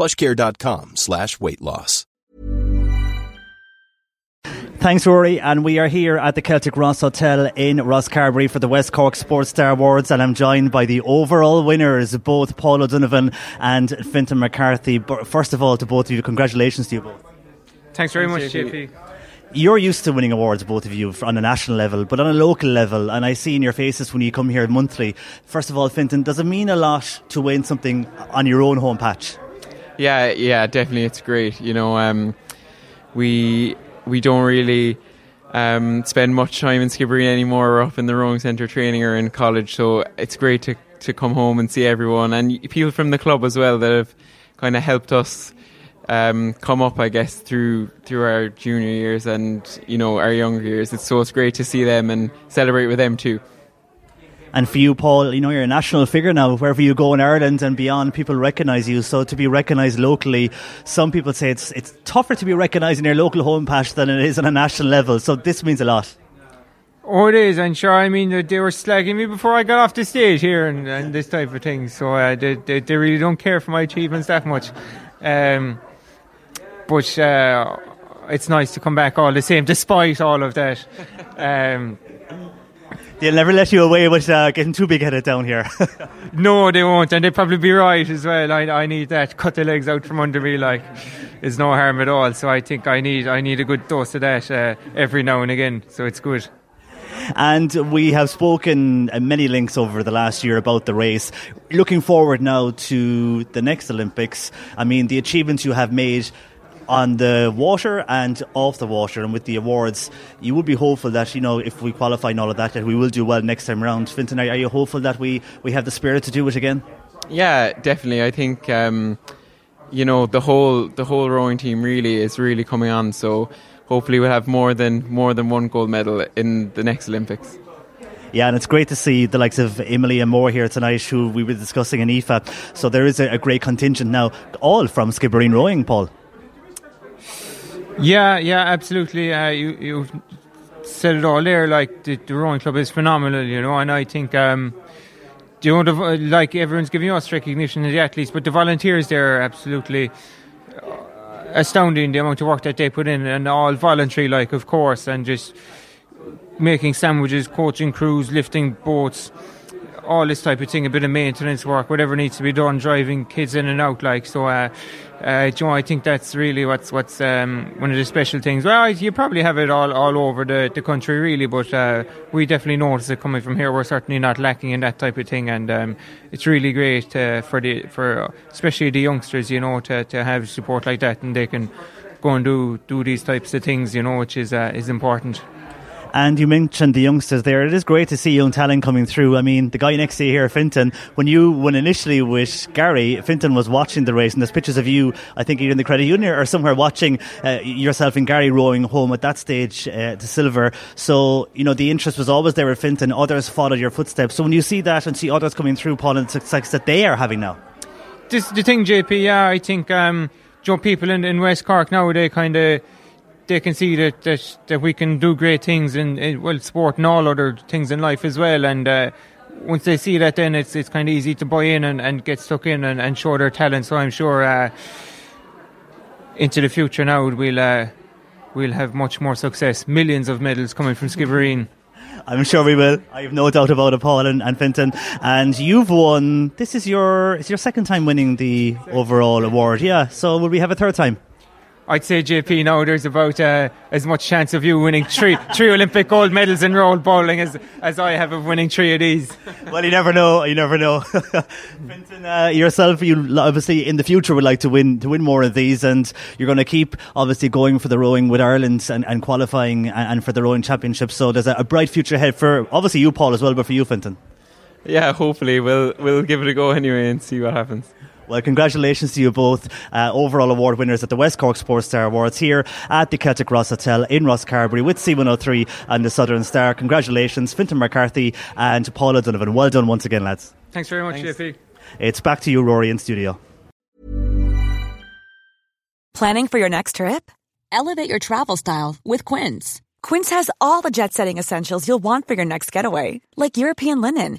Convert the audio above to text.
plushcare.com slash weight loss. Thanks, Rory. And we are here at the Celtic Ross Hotel in Rosscarbery for the West Cork Sports Star Awards. And I'm joined by the overall winners, both Paul O'Donovan and Fintan McCarthy. But first of all, to both of you, congratulations to you both. Thanks very much, JP. You're used to winning awards, both of you, on a national level, but on a local level, and I see in your faces when you come here monthly. First of all, Fintan, does it mean a lot to win something on your own home patch? Yeah, yeah, definitely. It's great. You know, um, we we don't really um, spend much time in Skibbereen anymore. We're up in the rowing centre training or in college, so it's great to to come home and see everyone and people from the club as well that have kind of helped us um, come up, I guess, through through our junior years and you know our younger years. It's so it's great to see them and celebrate with them too. And for you, Paul, you know, you're a national figure now. Wherever you go in Ireland and beyond, people recognise you. So to be recognised locally, some people say it's it's tougher to be recognised in your local home patch than it is on a national level. So this means a lot. Oh, it is. I'm sure. I mean, they were slagging me before I got off the stage here and, and this type of thing. So uh, they, they, they really don't care for my achievements that much. Um, but uh, it's nice to come back all the same, despite all of that. Um, They'll never let you away with uh, getting too big headed down here. no, they won't, and they'd probably be right as well. I, I need that. Cut the legs out from under me, like, is no harm at all. So I think I need I need a good dose of that uh, every now and again. So it's good. And we have spoken at many links over the last year about the race. Looking forward now to the next Olympics, I mean, the achievements you have made on the water and off the water and with the awards, you would be hopeful that, you know, if we qualify and all of that, that we will do well next time around. Fintan, are you hopeful that we, we have the spirit to do it again? Yeah, definitely. I think, um, you know, the whole, the whole rowing team really is really coming on. So hopefully we'll have more than, more than one gold medal in the next Olympics. Yeah, and it's great to see the likes of Emily and Moore here tonight, who we were discussing in IFA. So there is a, a great contingent now, all from Skibbereen Rowing, Paul. Yeah, yeah, absolutely. Uh, you you said it all there. Like the, the rowing club is phenomenal, you know, and I think. Um, you know, the, like everyone's giving us recognition as the athletes, but the volunteers there are absolutely astounding. The amount of work that they put in, and all voluntary, like of course, and just making sandwiches, coaching crews, lifting boats, all this type of thing, a bit of maintenance work, whatever needs to be done, driving kids in and out. Like so, uh, uh, you know, I think that's really what's what's um, one of the special things. Well, you probably have it all, all over the, the country, really, but uh, we definitely notice it coming from here. We're certainly not lacking in that type of thing, and um, it's really great uh, for the for especially the youngsters, you know, to, to have support like that, and they can go and do do these types of things, you know, which is uh, is important. And you mentioned the youngsters there. It is great to see young talent coming through. I mean, the guy next to you here, Fintan, when you went initially with Gary, Fintan was watching the race, and there's pictures of you, I think you're in the credit union or somewhere watching uh, yourself and Gary rowing home at that stage uh, to silver. So, you know, the interest was always there with Fintan. Others followed your footsteps. So when you see that and see others coming through, Paul, and the success that they are having now. This the thing, JP, yeah, I think, um, people in, in West Cork now, they kind of they can see that, that that we can do great things in, in well sport and all other things in life as well and uh, once they see that then it's it's kind of easy to buy in and, and get stuck in and, and show their talent so I'm sure uh, into the future now we'll uh, we'll have much more success millions of medals coming from Skibbereen I'm sure we will. I have no doubt about it, Paul and, and Fintan. And you've won. This is your it's your second time winning the overall award. Yeah. So will we have a third time? I'd say JP now there's about uh, as much chance of you winning three three Olympic gold medals in road bowling as as I have of winning three of these. Well, you never know. You never know. Fintan, uh, yourself, you obviously in the future would like to win to win more of these, and you're going to keep obviously going for the rowing with Ireland and, and qualifying and, and, for the rowing championship. So there's a, a, bright future ahead for obviously you, Paul, as well, but for you, Fintan. Yeah, hopefully we'll we'll give it a go anyway and see what happens. Well, congratulations to you both, uh, overall award winners at the West Cork Sports Star Awards here at the Celtic Ross Hotel in Ross Rosscarbery with C103 and the Southern Star. Congratulations, Fintan McCarthy and Paul O'Donovan. Well done once again, lads. Thanks very much, Thanks. JP. It's back to you, Rory, in studio. Planning for your next trip? Elevate your travel style with Quince. Quince has all the jet setting essentials you'll want for your next getaway, like European linen